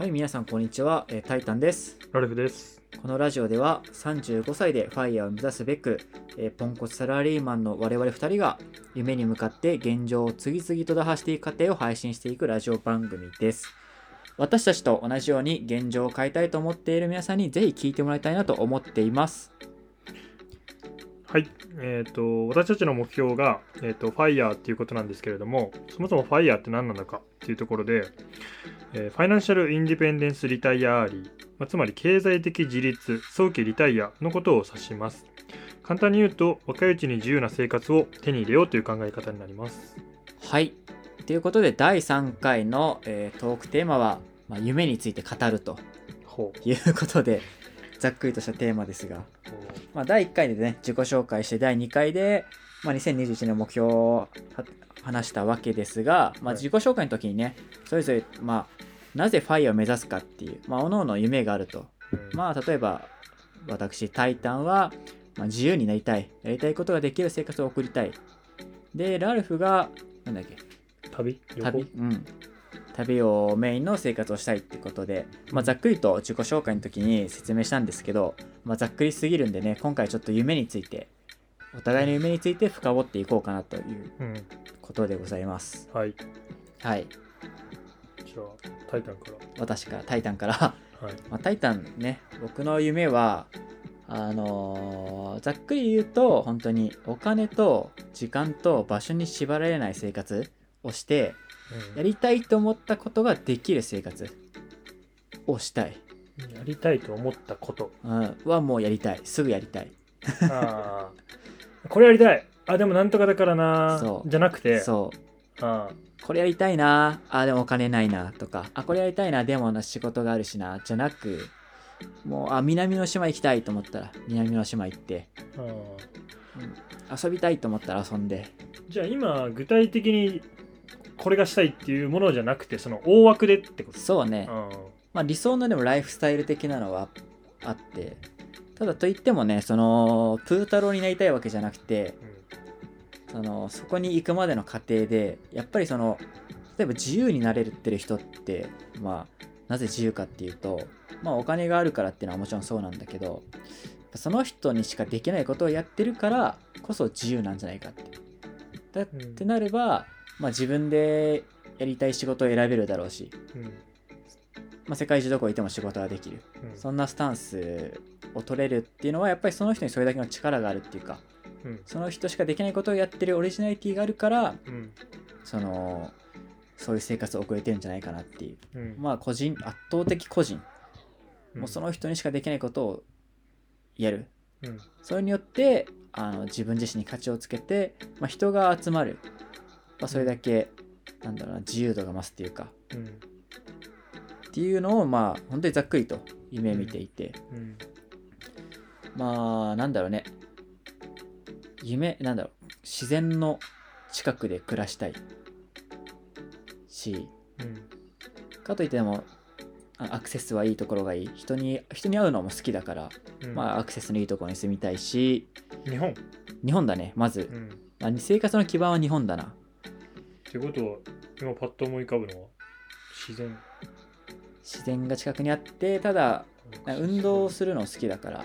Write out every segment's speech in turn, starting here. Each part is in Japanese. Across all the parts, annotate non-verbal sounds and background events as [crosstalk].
はい、皆さんこんにちは、えータイタンです。ラルフです。このラジオでは35歳でファイヤーを目指すべく、えーポンコツサラリーマンの我々2人が夢に向かって現状を次々と打破していく過程を配信していくラジオ番組です。私たちと同じように現状を変えたいと思っている皆さんにぜひ聞いてもらいたいなと思っています。はい。えっ、と、私たちの目標が、えっ、と、ファイヤーっていうことなんですけれども、そもそもファイヤーって何なのかっていうところで、えー Financial Independence, Retire Early、まあつまり経済的自立、早期リタイアのことを指します。簡単に言うと、若いうちに自由な生活を手に入れようという考え方になります。はい。ということで第3回の、えートークテーマは、まあ、夢について語ると。いうことでざっくりとしたテーマですが、まあ、第1回でね自己紹介して第2回で、まあ、2021年の目標をは話したわけですが、まあ、はい。自己紹介の時にねそれぞれ、まあ、なぜファイヤーを目指すかっていう、まあ、各々夢があると。うん。まあ例えば私タイタンは、まあ、自由になりたい。やりたいことができる生活を送りたい。でラルフがなんだっけ？旅？旅。うん旅をメインの生活をしたいってことで、まあ、ざっくりと自己紹介の時に説明したんですけど、まあ、ざっくりすぎるんでね今回ちょっと夢についてお互いの夢について深掘っていこうかなといううん。ことでございますはい。はいじゃあ、タイタンから。私からタイタンからはい。[laughs] まあ、タイタンね僕の夢はあのーざっくり言うと本当にお金と時間と場所に縛られない生活をしてうんやりたいと思ったことができる生活をしたい、やりたいと思ったこと。うん、はもうやりたい。すぐやりたい。ああ。これやりたい。あ、でもなんとかだからな。そう。じゃなくて。そう。あこれやりたいな。あでもお金ないなとか。あこれやりたいな。でもな仕事があるしな。じゃなくもうあ南の島行きたいと思ったら南の島行って。あああ遊びたいと思ったら遊んで。じゃあ今、具体的にこれがしたいっていうものじゃなくて、その大枠でってこと？そうね。あまあ、理想のでもライフスタイル的なのはあってただといってもねそのプー太郎になりたいわけじゃなくてそのそこに行くまでの過程でやっぱりその例えば自由になれるってる人ってまあなぜ自由かっていうとまあお金があるからっていうのはもちろんそうなんだけどその人にしかできないことをやってるからこそ自由なんじゃないかって。だうんってなれば、まあ、自分でやりたい仕事を選べるだろうし、うん。うんまあ、世界中どこ行っても仕事ができる。うん。そんなスタンスを取れるっていうのはやっぱりその人にそれだけの力があるっていうかうん。その人しかできないことをやってるオリジナリティがあるからうん。そのそういう生活を送れてるんじゃないかなっていう。うん。まあ個人圧倒的個人。うん。もうその人にしかできないことをやる。うん。それによってあの自分自身に価値をつけて、まあ、人が集まる、まあ、それだけなんだろうな自由度が増すっていうか。うん。っていうのをまあ本当にざっくりと夢見ていて、うん。まあなんだろうね。夢なんだろう。自然の近くで暮らしたいしうん。かといってもあアクセスはいいところがいい。人に人に会うのも好きだから、うん。まあアクセスのいいところに住みたいし。日本？日本だねまず。う、ん。まあ生活の基盤は日本だなってことは今パッと思い浮かぶのは自然。自然が近くにあってただ運動をするの好きだから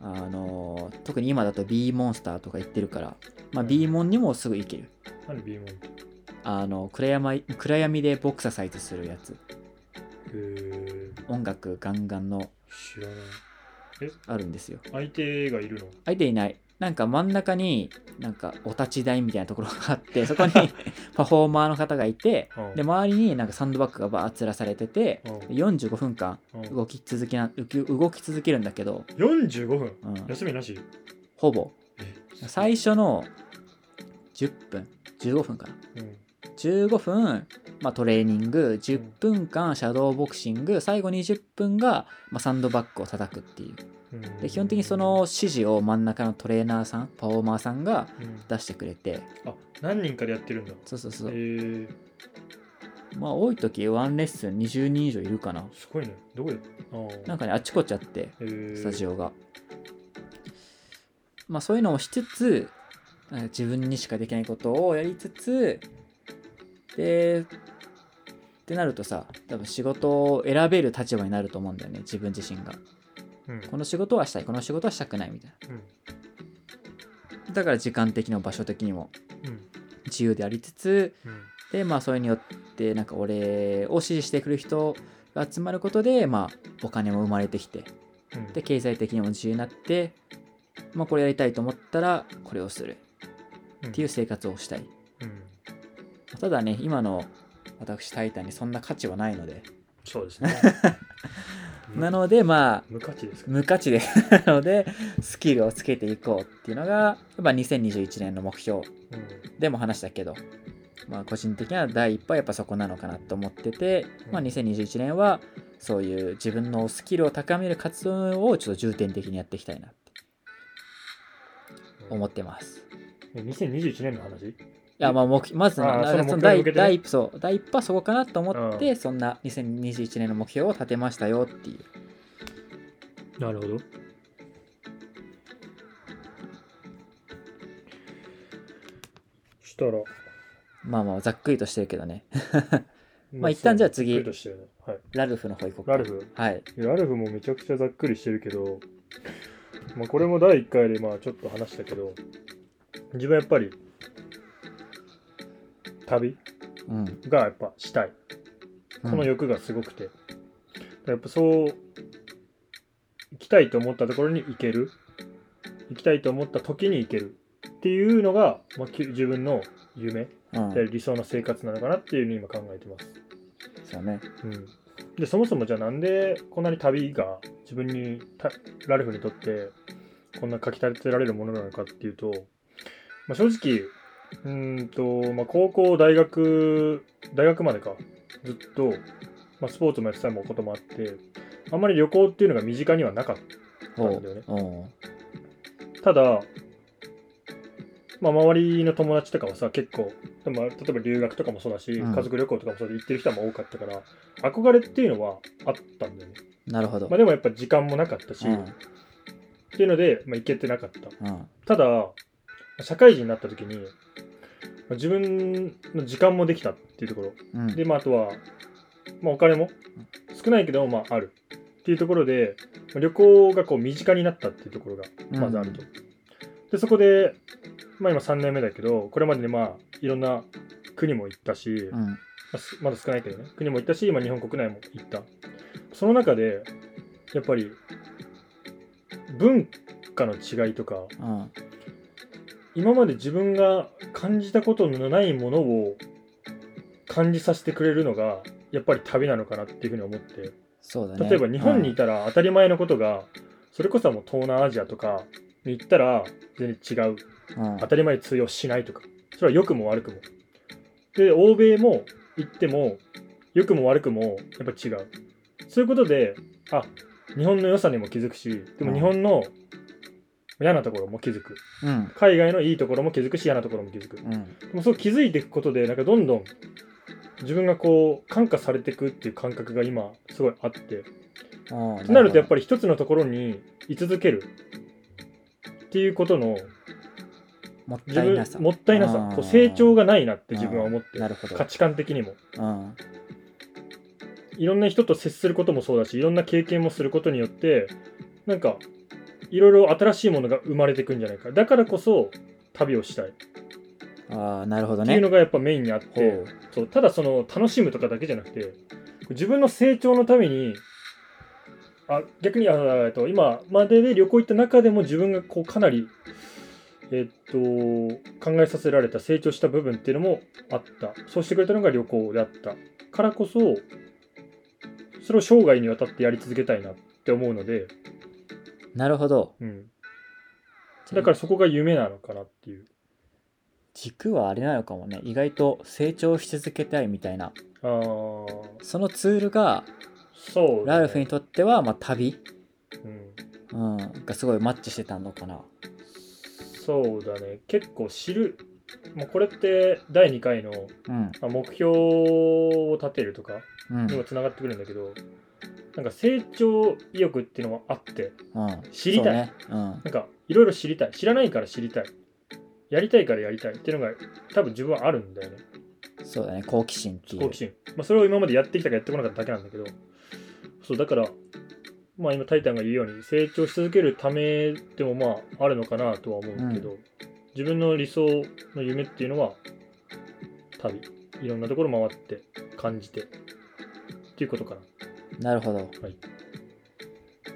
あの特に今だと B モンスターとか行ってるから、まあ、B モンにもすぐ行ける。何ビーモンあの暗闇暗闇でボクササイズするやつ。へえ音楽ガンガンの知らない。あるんですよ。相手がいるの？相手いないなんか真ん中になんかお立ち台みたいなところがあって [laughs] そこに [laughs] パフォーマーの方がいてうん。で周りになんかサンドバッグがバーッつらされててうん。45分間うん。動き続けな動き続けるんだけど、45分？うん、休みなし？ほぼ。え最初の10分？15分かな？うん。15分、まあ、トレーニング10分間シャドーボクシング最後20分が、まあ、サンドバッグを叩くっていう。うんで基本的にその指示を真ん中のトレーナーさんパフォーマーさんがうん。出してくれてあ何人かでやってるんだ？そうそうそう、へえまあ多い時ワンレッスン20人以上いるかな。すごいね。どこで？あなんかねあっちこっちあってスタジオが、まあそういうのをしつつ自分にしかできないことをやりつつでってなるとさ多分仕事を選べる立場になると思うんだよね自分自身がうん。この仕事はしたいこの仕事はしたくないみたいうん。なだから時間的にも場所的にもうん。自由でありつつうん。でまあそれによってなんか俺を支持してくれる人が集まることでまあお金も生まれてきてうん。で経済的にも自由になってまあこれやりたいと思ったらこれをするっていう生活をしたい。うん。ただね今の私タイタンにそんな価値はないのでそうですね。[laughs] なのでまあ無価値ですか。無価値でなのでスキルをつけていこうっていうのがやっぱ2021年の目標うんでも話したけどまあ個人的には第一歩はやっぱそこなのかなと思ってて、まあ、2021年はそういう自分のスキルを高める活動をちょっと重点的にやっていきたいなって思ってます。え2021年の話？いやまあ目まずそ第一そう第一歩はそこかなと思ってそんな2021年の目標を立てましたよっていう。なるほど。そしたら。まあまあざっくりとしてるけどね。まあ一旦じゃあ次ね。はい。ラルフの方行こうか。ラルフ？はい。ラルフもめちゃくちゃざっくりしてるけど、まあ、これも第1回でまあちょっと話したけど自分はやっぱり旅うん。がやっぱしたい。うん。その欲がすごくて、やっぱそう行きたいと思ったところに行ける。行きたいと思った時に行けるっていうのが、まあ、き自分の夢うん。で理想の生活なのかなっていうふうに今考えてます、そうね。うん、でそもそもじゃあなんでこんなに旅が自分にたラルフにとってこんな書き立てられるものなのかっていうと、まあ、正直うーんと、まあ、高校大学大学までか。ずっと、まあ、スポーツもやってたこともあってあんまり旅行っていうのが身近にはなかったおんだよね。おただ、まあ、周りの友達とかはさ結構でも例えば留学とかもそうだし、うん。家族旅行とかもそうで行ってる人も多かったから憧れっていうのはあったんだよね、なるほど、まあ、でもやっぱ時間もなかったし、うん。っていうので、まあ、行けてなかった。うん。ただ社会人になった時にまあ自分の時間もできたっていうところ。うん。で、まあ、あとは、まあ、お金も少ないけど、まあ、あるっていうところで、まあ旅行がこう身近になったっていうところがまずあると。で、そこで、まあ、今3年目だけど、これまでにまあいろんな国も行ったし、うん。まだ少ないけどね、国も行ったし、今日本国内も行った。その中で、やっぱり文化の違いとか、うん今まで自分が感じたことのないものを感じさせてくれるのがやっぱり旅なのかなっていうふうに思って。そうだね。例えば日本にいたら当たり前のことがそれこそもう東南アジアとかに行ったら全然違う。うん。当たり前通用しないとか。それは良くも悪くも。で欧米も行っても良くも悪くもやっぱ違う。そういうことであ日本の良さにも気づくしでも日本の嫌なところも気づく。うん。海外のいいところも気づくし嫌なところも気づく。でうん。もそう気づいていくことでなんかどんどん自分がこう感化されていくっていう感覚が今すごいあって。うんとなるとやっぱり一つのところに居続けるっていうことのもったいなさ。もったいなさ。うんこう成長がないなって自分は思ってなるほど。価値観的にも。うん。いろんな人と接することもそうだしいろんな経験もすることによってなんかいろいろ新しいものが生まれてくんじゃないか。だからこそ旅をしたい。っああなるほどていうねのがやっぱメインにあって、ほう。そうただその楽しむとかだけじゃなくて自分の成長のためにあ逆にあえっと今までで旅行行った中でも自分がこうかなりえっと考えさせられた成長した部分っていうのもあった。そうしてくれたのが旅行であった。からこそそれを生涯にわたってやり続けたいなって思うので、なるほど。うん、だからそこが夢なのかなっていう。軸はあれなのかもね。意外と成長し続けたいみたいな。そのツールがそうだね、ラルフにとっては、まあ、旅、うん。うん、がすごいマッチしてたのかな。そうだね。結構知る。もうこれって第2回のうん。まあ目標を立てるとかうん。にもつながってくるんだけど、なんか成長意欲っていうのもあってうん。知りたい。そうね。うん。なんかいろいろ知りたい。知らないから知りたい。やりたいからやりたいっていうのが多分自分はあるんだよね。そうだね。好奇心っていう。好奇心、まあ、それを今までやってきたかやってこなかっただけなんだけど。そうだからまあ今タイタンが言うように成長し続けるためでもまああるのかなとは思うけど、自分の理想の夢っていうのは旅。いろんなところ回って感じてっていうことかななるほど、はい、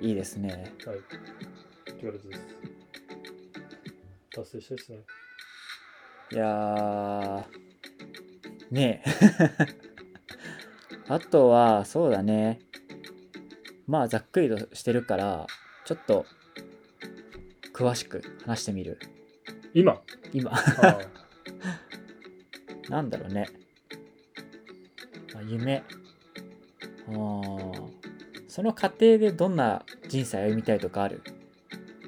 いいですね。はい。というです。達成したいですね。いやーね。え [laughs] あとはそうだね。まあざっくりとしてるからちょっと詳しく話してみる。今？今。あ [laughs] なんだろうね。あ夢その過程でどんな人生歩みたいとかある？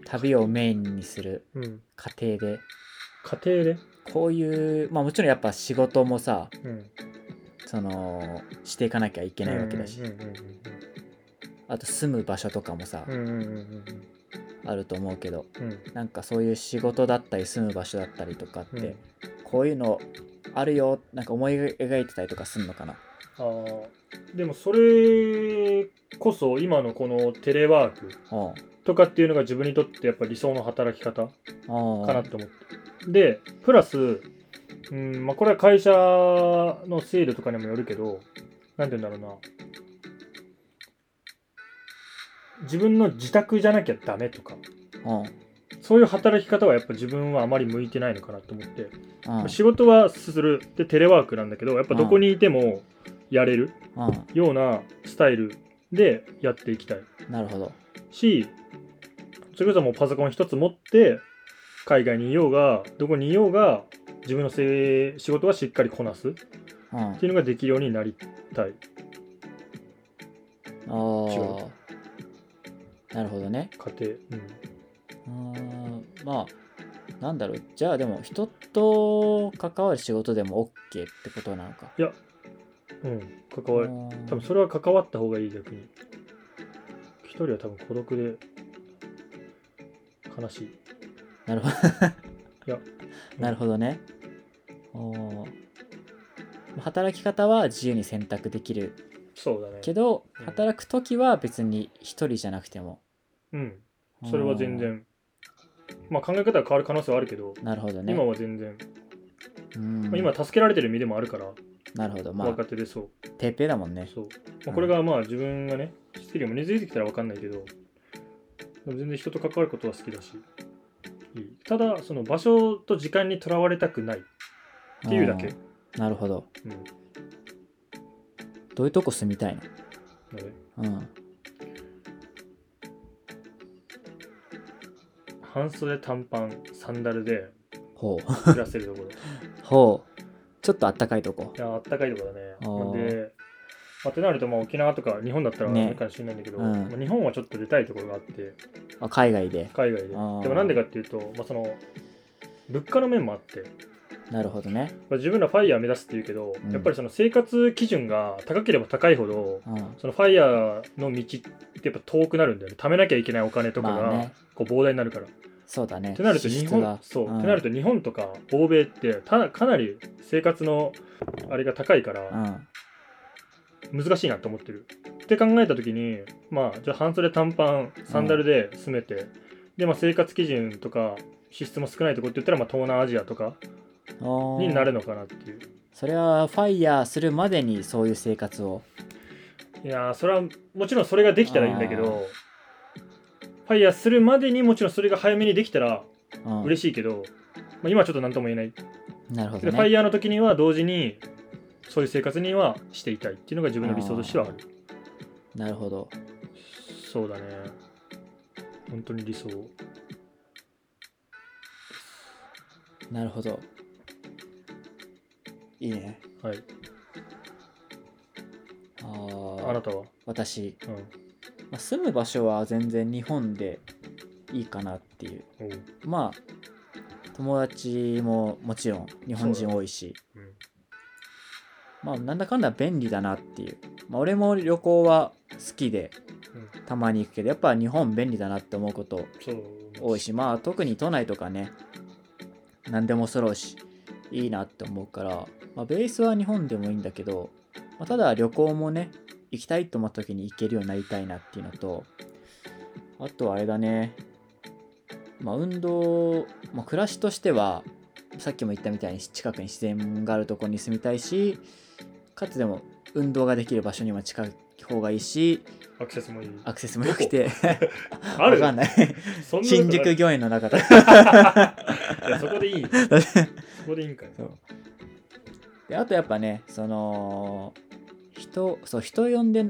旅をメインにするーうん。過程で。家庭で？こういうまあもちろんやっぱ仕事もさうん。そのしていかなきゃいけないわけだし、あと住む場所とかもさ、うんうんうんうんあると思うけどうんうん。なんかそういう仕事だったり住む場所だったりとかって、うん。こういうのあるよなんか思い描いてたりとかすんのかな？あー。でもそれこそ今のこのテレワークとかっていうのが自分にとってやっぱ理想の働き方かなと思って。でプラスうんまあこれは会社の制度とかにもよるけどなんて言うんだろうな。自分の自宅じゃなきゃダメとか。そういう働き方はやっぱ自分はあまり向いてないのかなと思って。うん仕事はする。でテレワークなんだけどやっぱどこにいてもやれるうようなスタイルでやっていきたい。んなるほど。しそれこそもうパソコン一つ持って海外にいようがどこにいようが自分のせい仕事はしっかりこなす。っうん。ていうのができるようになりたい。あー。なるほどね。家庭、うん、うーん。まあなんだろう。じゃあでも人と関わる仕事でも OK ってことなのかうん、関わるうん。多分それは関わった方がいい逆に。一人は多分孤独で悲しい。なるほど。いや。なるほどね。おー。働き方は自由に選択できる。そうだね。けどうん。働く時は別に一人じゃなくても。うん。それは全然。まあ考え方が変わる可能性はあるけど、なるほどね。今は全然、うん。まあ今助けられてる身でもあるから、なるほど。まあ若手でそう。ペーペーだもんね。そう、まあ、これがまあ自分がねスキルも根付いてきたら分かんないけど全然人と関わることは好きだし。いい。ただその場所と時間にとらわれたくない。っていうだけ、うんなるほど。うん、どういうとこ住みたいの？うん。半袖短パンサンダルでほう。暮らせるところ。い [laughs] ほうちょっとあったかいとこ。やあったかいところだね。でまあ、ってなるとまあ沖縄とか日本だったらあねるかもしれないんだけど、うん。まあ日本はちょっと出たいところがあって。あ海外で。海外で。でもなんでかっていうと、まあ、その物価の面もあって。なるほどね。まあ自分らファイヤー目指すっていうけど、うん。やっぱりその生活基準が高ければ高いほどうん。そのファイヤーの道ってやっぱ遠くなるんだよね。貯めなきゃいけないお金とかがまあね。こう膨大になるから。そうだね。ってなると日本そう、うん。ってなると日本とか欧米ってたかなり生活のあれが高いからうん。難しいなと思ってる。って考えた時にまあじゃあ半袖短パンサンダルで住めて、でまあ生活基準とか支出も少ないとこって言ったらまあ東南アジアとかになるのかなっていう。それはファイヤーするまでにそういう生活を。いやーそれはもちろんそれができたらいいんだけどファイヤーするまでにもちろんそれが早めにできたらうん。嬉しいけど、まあ、今はちょっと何とも言えない、なるほでファイどねヤーの時には同時にそういう生活にはしていたいっていうのが自分の理想としてはある。なるほど。そうだね。本当に理想。なるほど。いいね。はい。あー。あなたは？私、うんまあ、住む場所は全然日本でいいかなっていう。おうまあ友達ももちろん日本人多いし。うん。まあなんだかんだ便利だなっていう、まあ、俺も旅行は好きでうん。たまに行くけどやっぱ日本便利だなって思うこと多いし。まあ特に都内とかね何でも揃うしいいなって思うから、まあ、ベースは日本でもいいんだけど、まあ、ただ旅行もね行きたいと思った時に行けるようになりたいなっていうのとあとはあれだね。まあ運動、まあ、暮らしとしてはさっきも言ったみたいに近くに自然があるところに住みたいしかつでも運動ができる場所にも近い方がいいしアクセスもいい。アクセスも良くて。[laughs] ある？わかんない。新宿御苑の中でいやそこでいい。[laughs] そこでいいんかい。そう。であとやっぱねその人そう人呼んで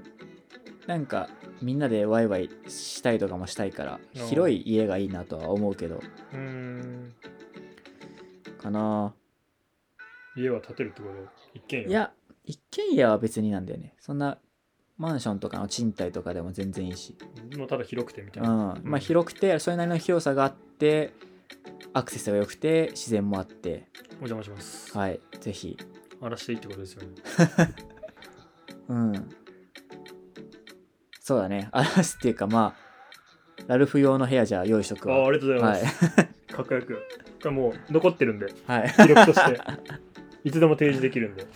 なんかみんなでワイワイしたりとかもしたいからうん広い家がいいなとは思うけど。うーん。かな。家は建てるってこと？一軒家？いや一軒家は別になんだよね。そんなマンションとかの賃貸とかでも全然いいし、もうただ広くてみたうん。いな、まあ広くてそれなりの広さがあってアクセスが良くて自然もあって。お邪魔します、はい。ぜひ。荒らしていいってことですよね [laughs] うん。そうだね。荒らすっていうか、まあ、ラルフ用の部屋じゃ用意しとくわ。あありがとうございはいます、。[laughs] [laughs] かっこよくこれもう残ってるんではい。記録として [laughs] いつでも提示できるんで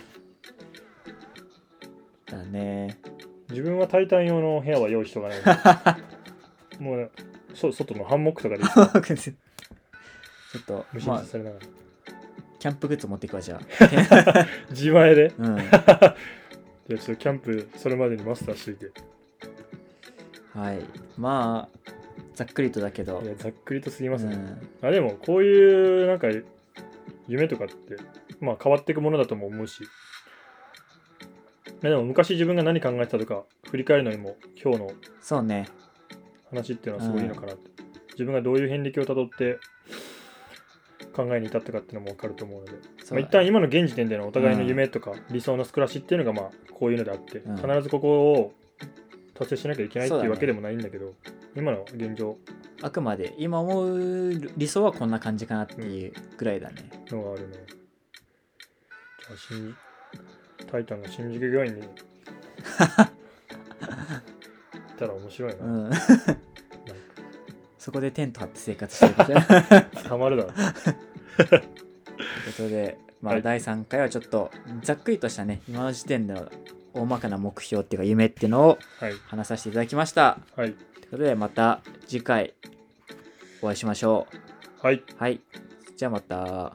だね。自分はタイタン用の部屋は用意しとかないもうねそ外のハンモックとかでちょっと、無まあ心されながら、キャンプグッズ持ってくわ、じゃあ。自前でうん。じゃあちょっとキャンプそれまでにマスターしといてはい。まあ、ざっくりとだけどい、やざっくりとすぎますね、うん。あでもこういうなんか夢とかってまあ変わっていくものだとも思うしまあでも昔自分が何考えてたとか振り返るのにも今日のそうね。話っていうのはすごいいいのかなって、自分がどういう遍歴をたどって考えに至ったかっていうのも分かると思うので、まあ、一旦今の現時点でのお互いの夢とか理想の暮らしっていうのがまあこういうのであって、うん必ずここを達成しなきゃいけないっていうわけでもないんだけど今の現状あくまで、今思う理想はこんな感じかなっていうぐらいだね。のがあるね。じゃあ新、タイタンが新宿御苑に行ったら面白いな。うん。そこでテント張って生活してるから。[laughs] たまるだろ。ということで、まあ、はい第3回はちょっとざっくりとしたね今の時点での大まかな目標っていうか夢っていうのをはい。話させていただきましたはい。ということでまた次回お会いしましょはい。うはいじゃあまた